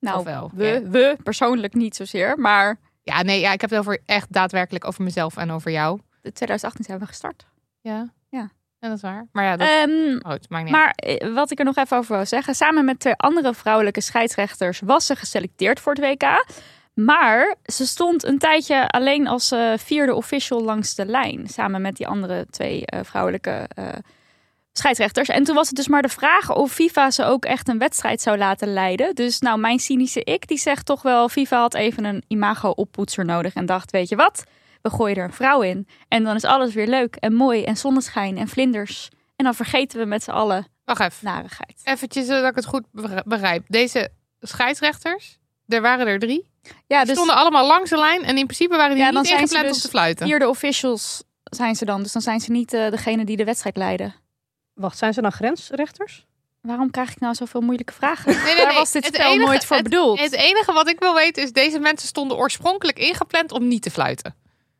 Nou, wel, we, ja. we persoonlijk niet zozeer, maar Ja, nee, ja, ik heb het over echt daadwerkelijk over mezelf en over jou. de 2018 zijn we gestart. Ja. Ja. En dat is waar. Maar ja, dat Ehm, oh, het maakt niet maar eh, wat ik er nog even over wil zeggen. Samen met twee andere vrouwelijke scheidsrechters was ze geselecteerd voor het WK. Maar ze stond een tijdje alleen als eh, vierde official langs de lijn. Samen met die andere twee eh, vrouwelijke scheidsrechters. En toen was het dus maar de vraag of FIFA ze ook echt een wedstrijd zou laten leiden. Dus nou, mijn cynische ik, die zegt toch wel... FIFA had even een imago-oppoetser nodig en dacht, weet je wat? We gooien er een vrouw in. En dan is alles weer leuk en mooi en zonneschijn en vlinders. En dan vergeten we met z'n allen Wacht even. narigheid. Eventjes zodat ik het goed begr- begrijp. Deze scheidsrechters, er waren er drie. Ja, Die dus stonden allemaal langs de lijn en in principe waren die Ja, niet ingepland dus om te fluiten. vierde officials zijn ze dan. Dus dan zijn ze niet eh, degene die de wedstrijd leiden. Wacht, zijn ze dan grensrechters? Waarom krijg ik nou zoveel moeilijke vragen? Nee, nee, Daar nee. was dit Het spel enige- nooit voor het- bedoeld. Het enige wat ik wil weten is, deze mensen stonden oorspronkelijk ingepland om niet te fluiten.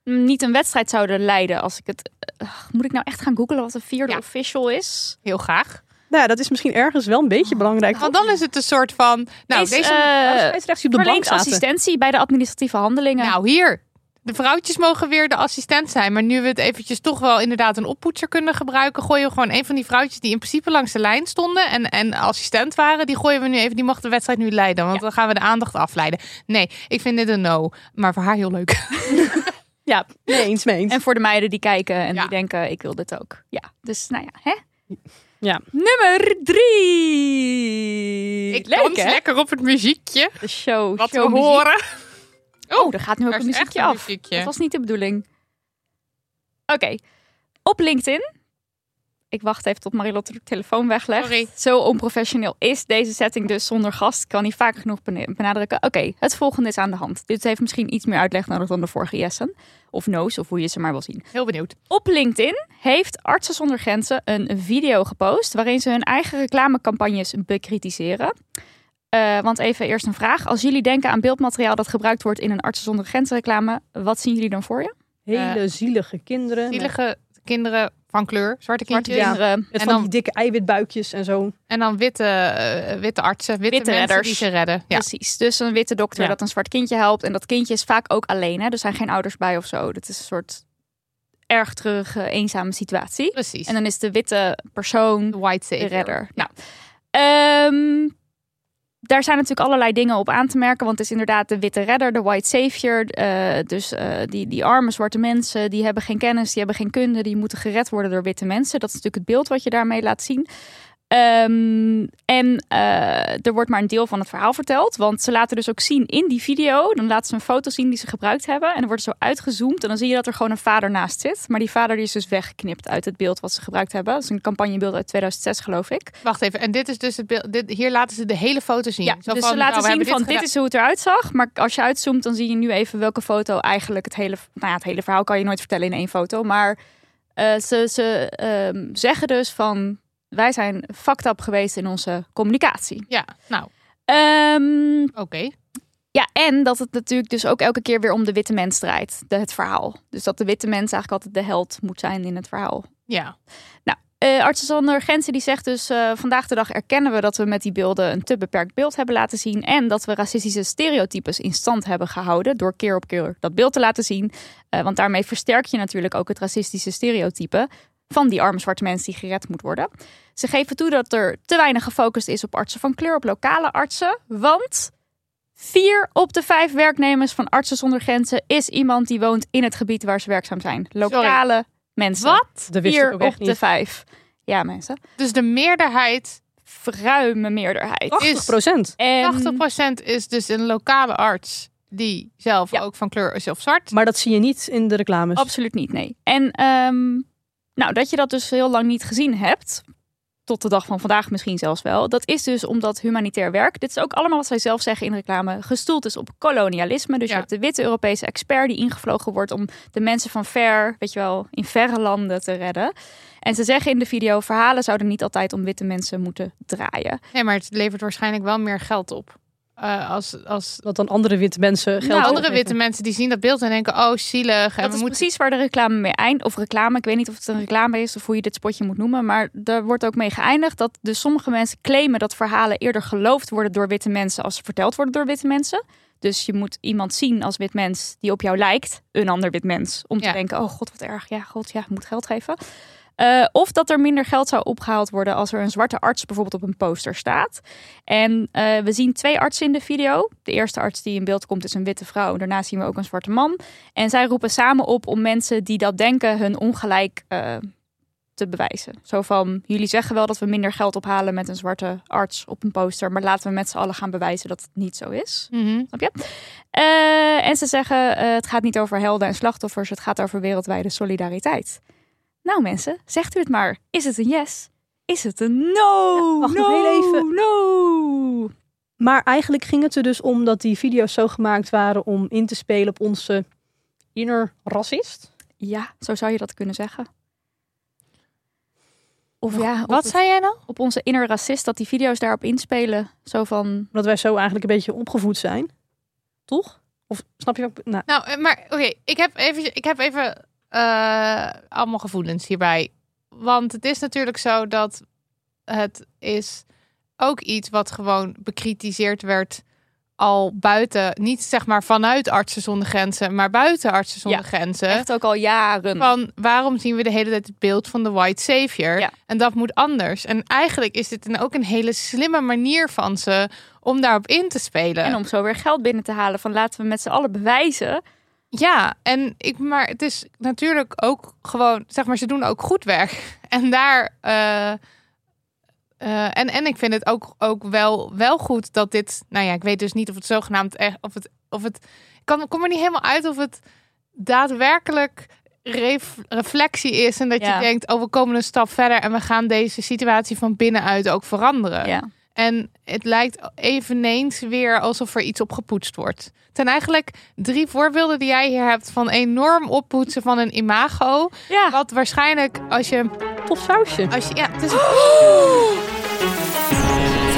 Niet een wedstrijd zouden leiden als ik het... eh, moet ik nou echt gaan googlen wat een vierde Ja. official is? Heel graag. Nou, dat is misschien ergens wel een beetje belangrijk. Want dan is het een soort van, nou, is, deze, eh, op de bank zaten. verleningsassistentie bij de administratieve handelingen. nou hier. De vrouwtjes mogen weer de assistent zijn. Maar nu we het eventjes toch wel inderdaad een oppoetser kunnen gebruiken, gooien we gewoon een van die vrouwtjes die in principe langs de lijn stonden en, en assistent waren, die gooien we nu even, die mag de wedstrijd nu leiden. Want dan gaan we de aandacht afleiden. Nee, ik vind dit een no. Maar voor haar heel leuk. (laughs) Ja, mee eens, mee eens. En voor de meiden die kijken en Ja. die denken, ik wil dit ook. Ja, dus nou ja, hè? Ja. Nummer drie. Ik Leuk, dans hè? lekker op het muziekje. De show. Wat we horen. Oh, er gaat nu ook een muziekje af. muziekje. Dat was niet de bedoeling. Oké. Op LinkedIn Ik wacht even tot Marilotte de telefoon weglegt. Sorry. Zo onprofessioneel is deze setting dus zonder gast. Kan niet vaak genoeg benadrukken. Oké, het volgende is aan de hand. Dit heeft misschien iets meer uitleg nodig dan de vorige Jessen. Of Noos, of hoe je ze maar wil zien. Heel benieuwd. Op LinkedIn heeft Artsen zonder Grenzen een video gepost... waarin ze hun eigen reclamecampagnes bekritiseren. Eh, want even eerst een vraag. Als jullie denken aan beeldmateriaal dat gebruikt wordt in een Artsen zonder Grenzen reclame... wat zien jullie dan voor je? Hele zielige kinderen. Zielige kinderen van kleur, zwarte kinderen. Met En van dan- die dikke eiwitbuikjes en zo. En dan witte, eh, witte artsen, witte, Witte mensen redders. die ze redden. Ja. Precies. Dus een witte dokter Ja. dat een zwart kindje helpt. En dat kindje is vaak ook alleen. Hè? Er zijn geen ouders bij of zo. Dat is een soort erg treurige, eenzame situatie. Precies. En dan is de witte persoon de white de redder. Nou, ehm, daar zijn natuurlijk allerlei dingen op aan te merken. Want het is inderdaad de witte redder, de white savior. eh, dus eh, die, die arme zwarte mensen, die hebben geen kennis, die hebben geen kunde. Die moeten gered worden door witte mensen. Dat is natuurlijk het beeld wat je daarmee laat zien. Ehm, en eh, er wordt maar een deel van het verhaal verteld. Want ze laten dus ook zien in die video. Dan laten ze een foto zien die ze gebruikt hebben. En dan wordt er zo uitgezoomd. En dan zie je dat er gewoon een vader naast zit. Maar die vader die is dus weggeknipt uit het beeld wat ze gebruikt hebben. Dat is een campagnebeeld uit 2006 geloof ik. Wacht even. En dit is dus het beeld. Dit, hier laten ze de hele foto zien. Ja, Zo dus van, ze laten nou, zien van dit, is hoe het eruit zag. Maar als je uitzoomt, dan zie je nu even welke foto eigenlijk het hele... Nou ja, het hele verhaal kan je nooit vertellen in één foto. Maar eh, ze, ze ehm, zeggen dus van... Wij zijn fucked up geweest in onze communicatie. Ja, nou, Ehm, oké. ja, en dat het natuurlijk dus ook elke keer weer om de witte mens draait. De, het verhaal. Dus dat de witte mens eigenlijk altijd de held moet zijn in het verhaal. Ja. Eh Artsen zonder Grenzen die zegt dus... eh, vandaag de dag erkennen we dat we met die beelden... een te beperkt beeld hebben laten zien... en dat we racistische stereotypes in stand hebben gehouden... door keer op keer dat beeld te laten zien. Eh, want daarmee versterk je natuurlijk ook het racistische stereotype... van die arme zwarte mens die gered moet worden. Ze geven toe dat er te weinig gefocust is op artsen van kleur... op lokale artsen, want... Vier op de vijf werknemers van Artsen zonder Grenzen... is iemand die woont in het gebied waar ze werkzaam zijn. Lokale mensen. Wat? Dat wist Vier ik ook op echt de niet. vijf. Ja, mensen. Dus de meerderheid, Ruime meerderheid. 80 procent. En 80% is dus een lokale arts die zelf Ja. ook van kleur is of zwart. Maar dat zie je niet in de reclames. absoluut niet, nee. En ehm, nou, dat je dat dus heel lang niet gezien hebt, tot de dag van vandaag misschien zelfs wel, dat is dus omdat humanitair werk, dit is ook allemaal wat zij zelf zeggen in reclame, gestoeld is op kolonialisme. Dus Ja. je hebt de witte Europese expert die ingevlogen wordt om de mensen van ver, weet je wel, in verre landen te redden. En ze zeggen in de video, verhalen zouden niet altijd om witte mensen moeten draaien. Nee, maar het levert waarschijnlijk wel meer geld op. Eh, als, als Dat dan andere witte mensen geld Nou, andere witte mensen die zien dat beeld en denken, oh zielig. En Dat we is moeten... precies waar de reclame mee eindigt. Of reclame, ik weet niet of het een reclame is of hoe je dit spotje moet noemen. Maar daar wordt ook mee geëindigd dat dus sommige mensen claimen dat verhalen eerder geloofd worden door witte mensen als ze verteld worden door witte mensen. Dus je moet iemand zien als wit mens die op jou lijkt, een ander wit mens, om Ja. te denken, oh god wat erg, ja god, ja, ik moet geld geven. Eh, of dat er minder geld zou opgehaald worden als er een zwarte arts bijvoorbeeld op een poster staat. En eh, we zien twee artsen in de video. De eerste arts die in beeld komt is een witte vrouw. Daarna zien we ook een zwarte man. En zij roepen samen op om mensen die dat denken hun ongelijk eh, te bewijzen. Zo van, jullie zeggen wel dat we minder geld ophalen met een zwarte arts op een poster. Maar laten we met z'n allen gaan bewijzen dat het niet zo is. Mhm. Snap je? En ze zeggen, het gaat niet over helden en slachtoffers. Het gaat over wereldwijde solidariteit. Nou mensen, zegt u het maar. Is het een yes? Is het een no? wacht no, nog heel even. No. Maar eigenlijk ging het er dus om dat die video's zo gemaakt waren om in te spelen op onze inner racist. Ja, zo zou je dat kunnen zeggen. Of ja, Wat het- zei jij nou? op onze inner racist, dat die video's daarop inspelen. Zo van, Dat wij zo eigenlijk een beetje opgevoed zijn. Toch? Of snap je wat ik... Nou, Nou, eh, maar oké, ik heb even, ik heb even eh, allemaal gevoelens hierbij. Want het is natuurlijk zo dat het is ook iets wat gewoon bekritiseerd werd al buiten, niet zeg maar vanuit Artsen zonder Grenzen, maar buiten Artsen zonder Ja, Grenzen. echt ook al jaren. Van waarom zien we de hele tijd het beeld van de white savior? Ja. En dat moet anders. En eigenlijk is dit dan ook een hele slimme manier van ze om daarop in te spelen. En om zo weer geld binnen te halen van laten we met z'n allen bewijzen. Ja, en ik, maar het is natuurlijk ook gewoon, zeg maar, ze doen ook goed werk. (laughs) En daar. eh, eh, en, en ik vind het ook, ook wel, wel goed dat dit. Nou ja, ik weet dus niet of het zogenaamd echt. Of het. Of het ik kan, kom er niet helemaal uit of het daadwerkelijk ref- reflectie is. En dat Ja. je denkt, oh, we komen een stap verder en we gaan deze situatie van binnenuit ook veranderen. Ja. En het lijkt eveneens weer alsof er iets op gepoetst wordt. Het zijn eigenlijk drie voorbeelden die jij hier hebt van enorm oppoetsen van een imago. ja. Wat waarschijnlijk als je, Tof sausje. als je ja, het is (gasps)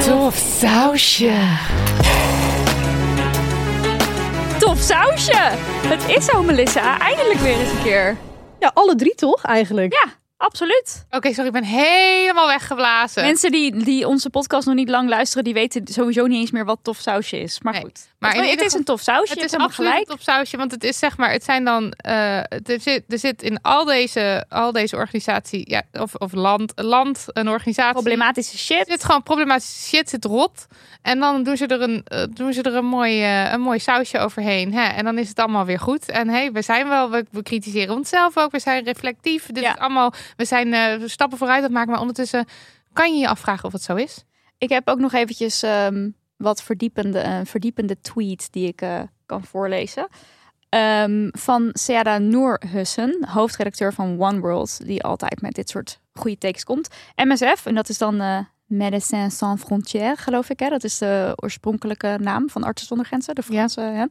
tof sausje. Tof sausje! Het is zo, Melissa. Eindelijk weer eens een keer. Ja, alle drie toch eigenlijk? Ja, absoluut. Oké, sorry, ik ben helemaal weggeblazen. Mensen die, die onze podcast nog niet lang luisteren, die weten sowieso niet eens meer wat tof sausje is. Maar Nee, goed. maar het, in het is een tof sausje. Het is absoluut een topsausje, want het is zeg maar, het zijn dan, eh, er, zit, er zit in al deze, al deze organisatie, ja, of, of land, land, een organisatie. Problematische Er shit. zit gewoon problematische shit, zit rot. En dan doen ze er een, eh, doen ze er een, mooi, eh, een mooi sausje overheen. Hè? En dan is het allemaal weer goed. En hey, we zijn wel, we, we kritiseren onszelf ook. We zijn reflectief. Dit Ja. is allemaal, we zijn eh, stappen vooruit aan het maken. Maar ondertussen kan je je afvragen of het zo is. Ik heb ook nog eventjes ehm, wat verdiepende, eh, verdiepende tweet die ik eh, kan voorlezen. Ehm, van Seada Noorhussen, hoofdredacteur van One World, die altijd met dit soort goede tekens komt. MSF, en dat is dan eh Médecins Sans Frontières, geloof ik. Hè? Dat is de oorspronkelijke naam van Artsen zonder Grenzen, de Franse. Hè?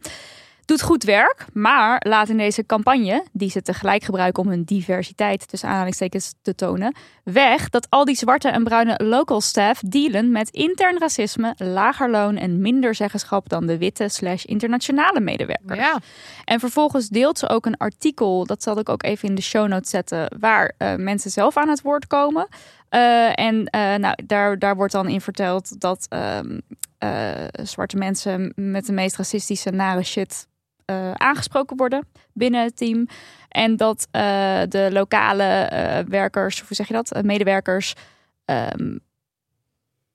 Doet goed werk, maar laat in deze campagne, die ze tegelijk gebruiken om hun diversiteit tussen aanhalingstekens te tonen, weg dat al die zwarte en bruine local staff dealen met intern racisme, lager loon en minder zeggenschap dan de witte slash internationale medewerkers. Ja. En vervolgens deelt ze ook een artikel, dat zal ik ook even in de show notes zetten, waar eh, mensen zelf aan het woord komen. Eh, en eh, nou, daar, daar wordt dan in verteld dat ehm, eh, zwarte mensen met de meest racistische nare shit aangesproken worden binnen het team. En dat de lokale werkers, hoe zeg je dat, medewerkers, ehm,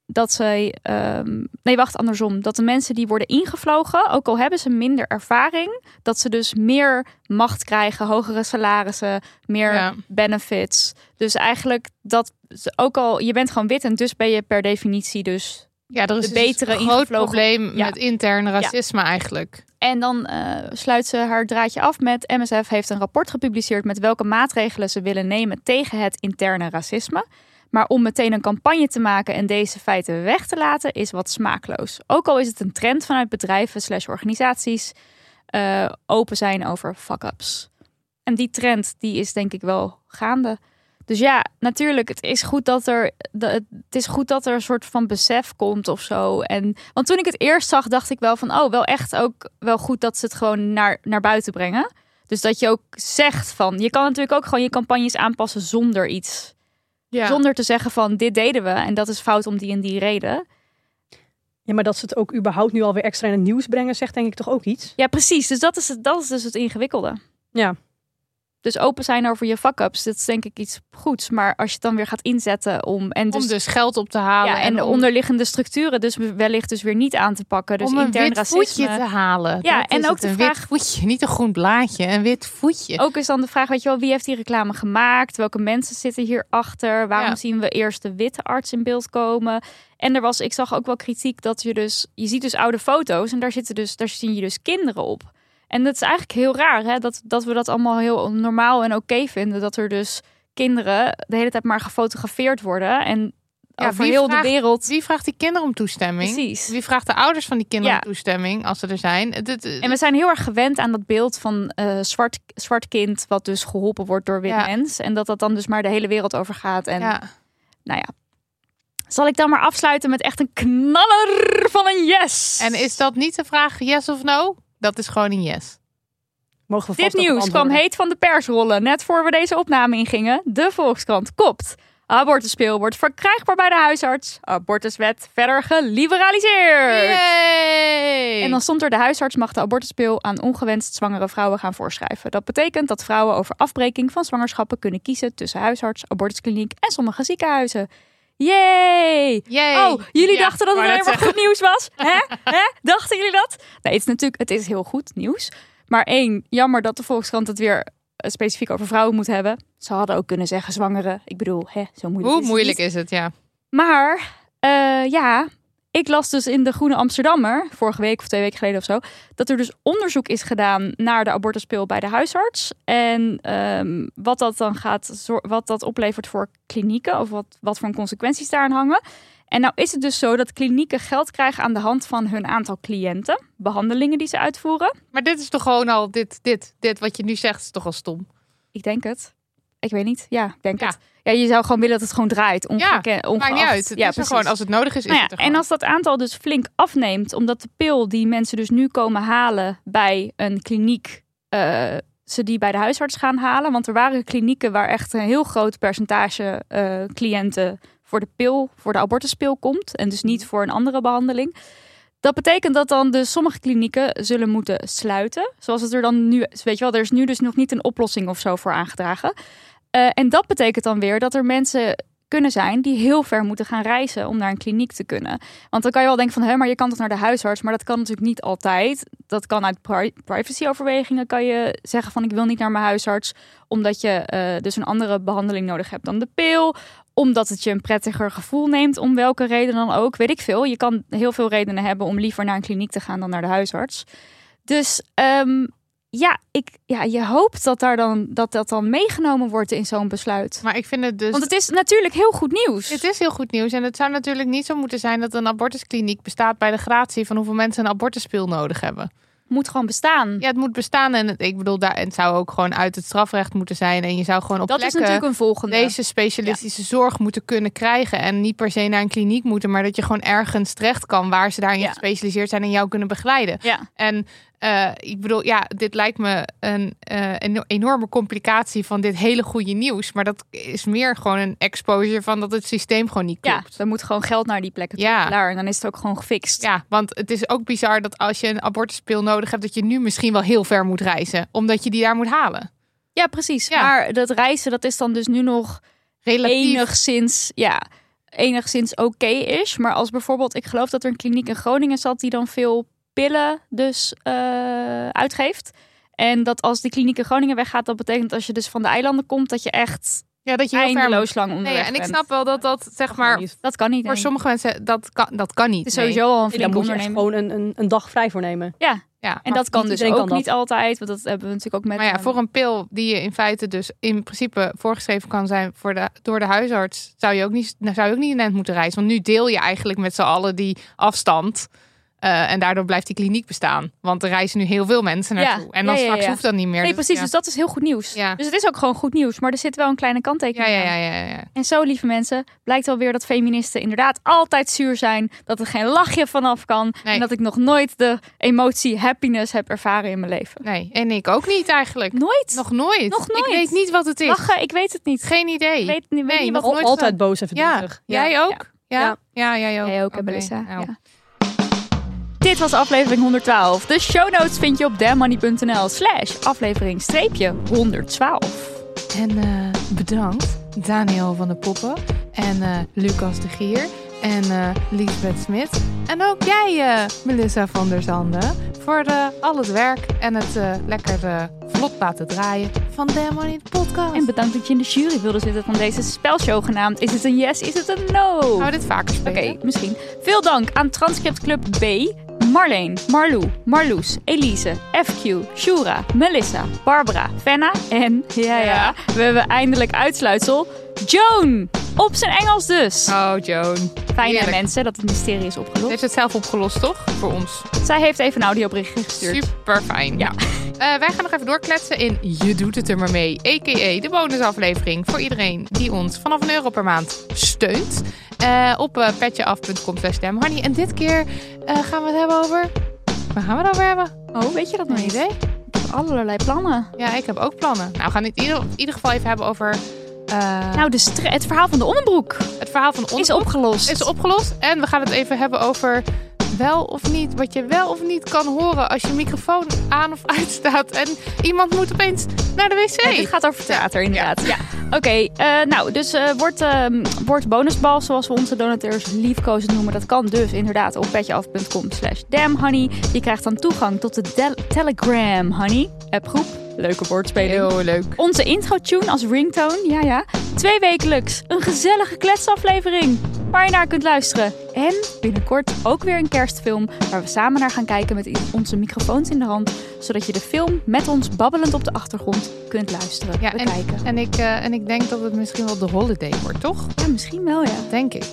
dat zij, ehm, nee wacht andersom, dat de mensen die worden ingevlogen, ook al hebben ze minder ervaring, dat ze dus meer macht krijgen, hogere salarissen, meer Ja. benefits. Dus eigenlijk dat, ze- ook al je bent gewoon wit en dus ben je per definitie dus Ja, er is De dus betere een groot probleem Ja. met interne racisme eigenlijk. En dan eh, sluit ze haar draadje af met MSF heeft een rapport gepubliceerd met welke maatregelen ze willen nemen tegen het interne racisme. Maar om meteen een campagne te maken en deze feiten weg te laten is wat smaakloos. Ook al is het een trend vanuit bedrijven slash organisaties eh, open zijn over fuck-ups. En die trend die is denk ik wel gaande. Dus ja, natuurlijk, het is goed dat er, het is goed dat er een soort van besef komt of zo. En, want toen ik het eerst zag, dacht ik wel van, oh, wel echt ook wel goed dat ze het gewoon naar, naar buiten brengen. Dus dat je ook zegt van, je kan natuurlijk ook gewoon je campagnes aanpassen zonder iets. Ja. Zonder te zeggen van, dit deden we en dat is fout om die en die reden. Ja, maar dat ze het ook überhaupt nu alweer extra in het nieuws brengen, zegt denk ik toch ook iets? Ja, precies. Dus dat is, het, dat is dus het ingewikkelde. Ja. Dus open zijn over je fuck-ups, dat is denk ik iets goeds. Maar als je het dan weer gaat inzetten om... En dus, om dus geld op te halen. ja, en de om, onderliggende structuren dus wellicht dus weer niet aan te pakken. Dus om een intern wit racisme. voetje te halen. Ja, Dat en ook de een vraag- wit voetje, niet een groen blaadje, een wit voetje. Ook is dan de vraag, weet je wel, wie heeft die reclame gemaakt? Welke mensen zitten hierachter? Waarom Ja. zien we eerst de witte arts in beeld komen? En er was, ik zag ook wel kritiek dat je dus, je ziet dus oude foto's en daar zitten dus, daar zie je dus kinderen op. En dat is eigenlijk heel raar, hè? Dat, dat we dat allemaal heel normaal en oké vinden. Dat er dus kinderen de hele tijd maar gefotografeerd worden. En Ja, over heel vraagt- de wereld. Wie vraagt die kinderen om toestemming? Precies. Wie vraagt de ouders van die kinderen Ja. om toestemming als ze er zijn? En we zijn heel erg gewend aan dat beeld van eh zwart, zwart kind, wat dus geholpen wordt door wit Ja. mens. En dat dat dan dus maar de hele wereld over gaat. En ja. nou ja. Zal ik dan maar afsluiten met echt een knaller van een yes? En is dat niet de vraag yes of no? Dat is gewoon een yes. Mogen we Dit vast nieuws kwam heet van de pers rollen net voor we deze opname ingingen. De Volkskrant kopt. Abortuspil wordt verkrijgbaar bij de huisarts. Abortuswet verder geliberaliseerd. Yay! En dan stond er de huisarts mag de abortuspil aan ongewenst zwangere vrouwen gaan voorschrijven. Dat betekent dat vrouwen over afbreking van zwangerschappen kunnen kiezen tussen huisarts, abortuskliniek en sommige ziekenhuizen. Yay! Yay! Oh, jullie Ja, dachten dat het alleen maar goed nieuws was? (laughs) Hè? Hè? Dachten jullie dat? Nee, het is natuurlijk het is heel goed nieuws. Maar één, jammer dat de Volkskrant het weer eh, specifiek over vrouwen moet hebben. Ze hadden ook kunnen zeggen zwangeren. Ik bedoel, hè, zo moeilijk Hoe is het moeilijk is het, ja. Maar eh, ja, ik las dus in de Groene Amsterdammer, vorige week of twee weken geleden of zo, dat er dus onderzoek is gedaan naar de abortuspil bij de huisarts. En ehm, wat dat dan gaat, wat dat oplevert voor klinieken of wat, wat voor consequenties daaraan hangen. En nou is het dus zo dat klinieken geld krijgen aan de hand van hun aantal cliënten, behandelingen die ze uitvoeren. Maar dit is toch gewoon al, dit, dit, dit wat je nu zegt, is toch al stom? Ik denk het. Ik weet niet. Ja, denk Ja. het. Ja, je zou gewoon willen dat het gewoon draait. Ongeke- Maakt ongeacht. niet uit. Het ja, is gewoon, als het nodig is, is Nou ja, het en als dat aantal dus flink afneemt, omdat de pil die mensen dus nu komen halen bij een kliniek, eh, ze die bij de huisarts gaan halen. Want er waren klinieken waar echt een heel groot percentage eh, cliënten voor de pil, voor de abortuspil komt. En dus niet voor een andere behandeling. Dat betekent dat dan dus sommige klinieken zullen moeten sluiten. Zoals het er dan nu, weet je wel, er is nu dus nog niet een oplossing of zo voor aangedragen. Eh, en dat betekent dan weer dat er mensen kunnen zijn die heel ver moeten gaan reizen om naar een kliniek te kunnen. Want dan kan je wel denken van, hé, maar je kan toch naar de huisarts, maar dat kan natuurlijk niet altijd. Dat kan uit pri- privacyoverwegingen kan je zeggen van, ik wil niet naar mijn huisarts, omdat je eh, dus een andere behandeling nodig hebt dan de pil, omdat het je een prettiger gevoel neemt, om welke reden dan ook, weet ik veel. Je kan heel veel redenen hebben om liever naar een kliniek te gaan dan naar de huisarts. Dus ehm, ja, ik, ja, je hoopt dat, daar dan, dat dat dan meegenomen wordt in zo'n besluit. Maar ik vind het dus... Want het is natuurlijk heel goed nieuws. Het is heel goed nieuws. En het zou natuurlijk niet zo moeten zijn dat een abortuskliniek bestaat bij de gratie van hoeveel mensen een abortuspil nodig hebben. moet gewoon bestaan. Ja, het moet bestaan. En het, ik bedoel, daar, het zou ook gewoon uit het strafrecht moeten zijn. En je zou gewoon op dat is plekken natuurlijk een volgende. deze specialistische zorg moeten kunnen krijgen. En niet per se naar een kliniek moeten, maar dat je gewoon ergens terecht kan waar ze daarin Ja. gespecialiseerd zijn en jou kunnen begeleiden. Ja. En eh, ik bedoel, ja, dit lijkt me een, eh, een enorme complicatie van dit hele goede nieuws. Maar dat is meer gewoon een exposure van dat het systeem gewoon niet ja, klopt. er moet gewoon geld naar die plekken toe. Ja. Klaar. En dan is het ook gewoon gefixt. Ja, want het is ook bizar dat als je een abortuspil nodig hebt, dat je nu misschien wel heel ver moet reizen, omdat je die daar moet halen. Ja, precies. Ja. Maar dat reizen, dat is dan dus nu nog Relatief. enigszins, ja, enigszins oké is. Maar als bijvoorbeeld, ik geloof dat er een kliniek in Groningen zat die dan veel pillen dus eh, uitgeeft. En dat als die kliniek in Groningen weggaat, dat betekent als je dus van de eilanden komt, dat je echt Ja, dat je heel ver eindeloos moet. lang Nee, onderweg ja, en ik snap wel dat dat zeg maar Dat kan niet. voor nee. sommige mensen dat kan dat kan niet. Het is nee. sowieso al een Nee, flink moet je gewoon een, een, een dag vrij voor nemen. Ja, Ja, en dat kan dus ook kan dat. niet altijd. Want dat hebben we natuurlijk ook met... maar ja, voor een pil die je in feite dus in principe voorgeschreven kan zijn voor de, door de huisarts, zou je ook niet, nou, zou je ook niet in moeten reizen. Want nu deel je eigenlijk met z'n allen die afstand. Eh, en daardoor blijft die kliniek bestaan. Want er reizen nu heel veel mensen Ja, naartoe. En dan ja, ja, straks ja. hoeft dat niet meer. Nee, Dus, precies. ja. Dus dat is heel goed nieuws. Ja. Dus het is ook gewoon goed nieuws. Maar er zit wel een kleine kanttekening Ja, ja, ja, ja, ja. En zo, lieve mensen, blijkt wel weer dat feministen inderdaad altijd zuur zijn. Dat er geen lachje vanaf kan. Nee. En dat ik nog nooit de emotie happiness heb ervaren in mijn leven. Nee, en ik ook niet eigenlijk. Nooit. Nog nooit. Nog nooit. Ik weet niet wat het is. Lachen, ik weet het niet. Geen idee. Ik weet, niet- weet Nee, niet wat nooit altijd boos en ja, verdrietig. jij ook? Ja, ja, Ja. jij ook. Jij ook, Melissa. nou. Ja. Dit was aflevering 112. De show notes vind je op dammoney.nl slash aflevering streepje 112. En eh, bedankt Daniel van de Poppen en eh, Lucas de Gier en eh Liesbeth Smit. En ook jij, Melissa van der Zanden, voor al het werk en het lekker vlot laten draaien van Damn Money de podcast. En bedankt dat je in de jury wilde zitten van deze spelshow genaamd Is het een yes, is het een no? Gaan we dit vaker Oké, spelen? misschien. Veel dank aan Transcript Club B, Marleen, Marlou, Marloes, Elise, FQ, Shura, Melissa, Barbara, Fenna en, ja ja, we hebben eindelijk uitsluitsel, Joan! Op zijn Engels dus. Oh, Joan. Fijne heerlijk. mensen dat het mysterie is Ze opgelost. heeft het zelf opgelost, toch? Voor ons. Zij heeft even een audioberichtje gestuurd. Super fijn. Ja. (laughs) wij gaan nog even doorkletsen in Je doet het er maar mee. A.k.a. de bonusaflevering voor iedereen die ons vanaf een euro per maand steunt. Eh, op uh, petjeaf.com slash damnhoney. En dit keer eh, gaan we het hebben over... Waar gaan we het over hebben? Oh, weet je dat nog niet? idee. Ik heb allerlei plannen. Ja, ik heb ook plannen. Nou, we gaan het in ieder, in ieder geval even hebben over... eh, Nou, de het verhaal van de onderbroek het verhaal van de is onderzoek opgelost. is opgelost. En we gaan het even hebben over wel of niet, wat je wel of niet kan horen als je microfoon aan of uitstaat en iemand moet opeens naar de wc. Ja, dit gaat over theater, inderdaad. Ja. Oké, eh, nou, dus eh wordt, ehm, wordt bonusbal, zoals we onze donateurs liefkozend noemen. Dat kan dus inderdaad op petjeaf.com slash damnhoney. Je krijgt dan toegang tot de Del- Telegram Honey appgroep. Leuke woordspeling. Heel leuk. Onze intro-tune als ringtone, ja ja. Twee wekelijks, een gezellige kletsaflevering. waar je naar kunt luisteren. En binnenkort ook weer een kerstfilm waar we samen naar gaan kijken met onze microfoons in de hand. Zodat je de film met ons babbelend op de achtergrond kunt luisteren, Ja, en, bekijken. en, ik, eh, en ik denk dat het misschien wel de holiday wordt, toch? Ja, misschien wel ja. Denk ik.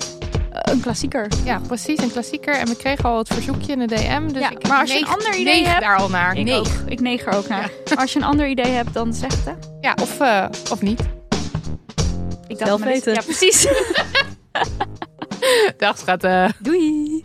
Eh, een klassieker. Ja, precies. Een klassieker. En we kregen al het verzoekje in de DM. Dus Ja, ik maar als je een ander idee hebt- daar al naar. Ik nee. ook. Ik neeg er ook naar. Als je een ander idee hebt, dan zeg het hè. Ja, of, eh, of niet. Ik Zelf maar eens- weten. Ja, precies. (laughs) Dag schat. Doei.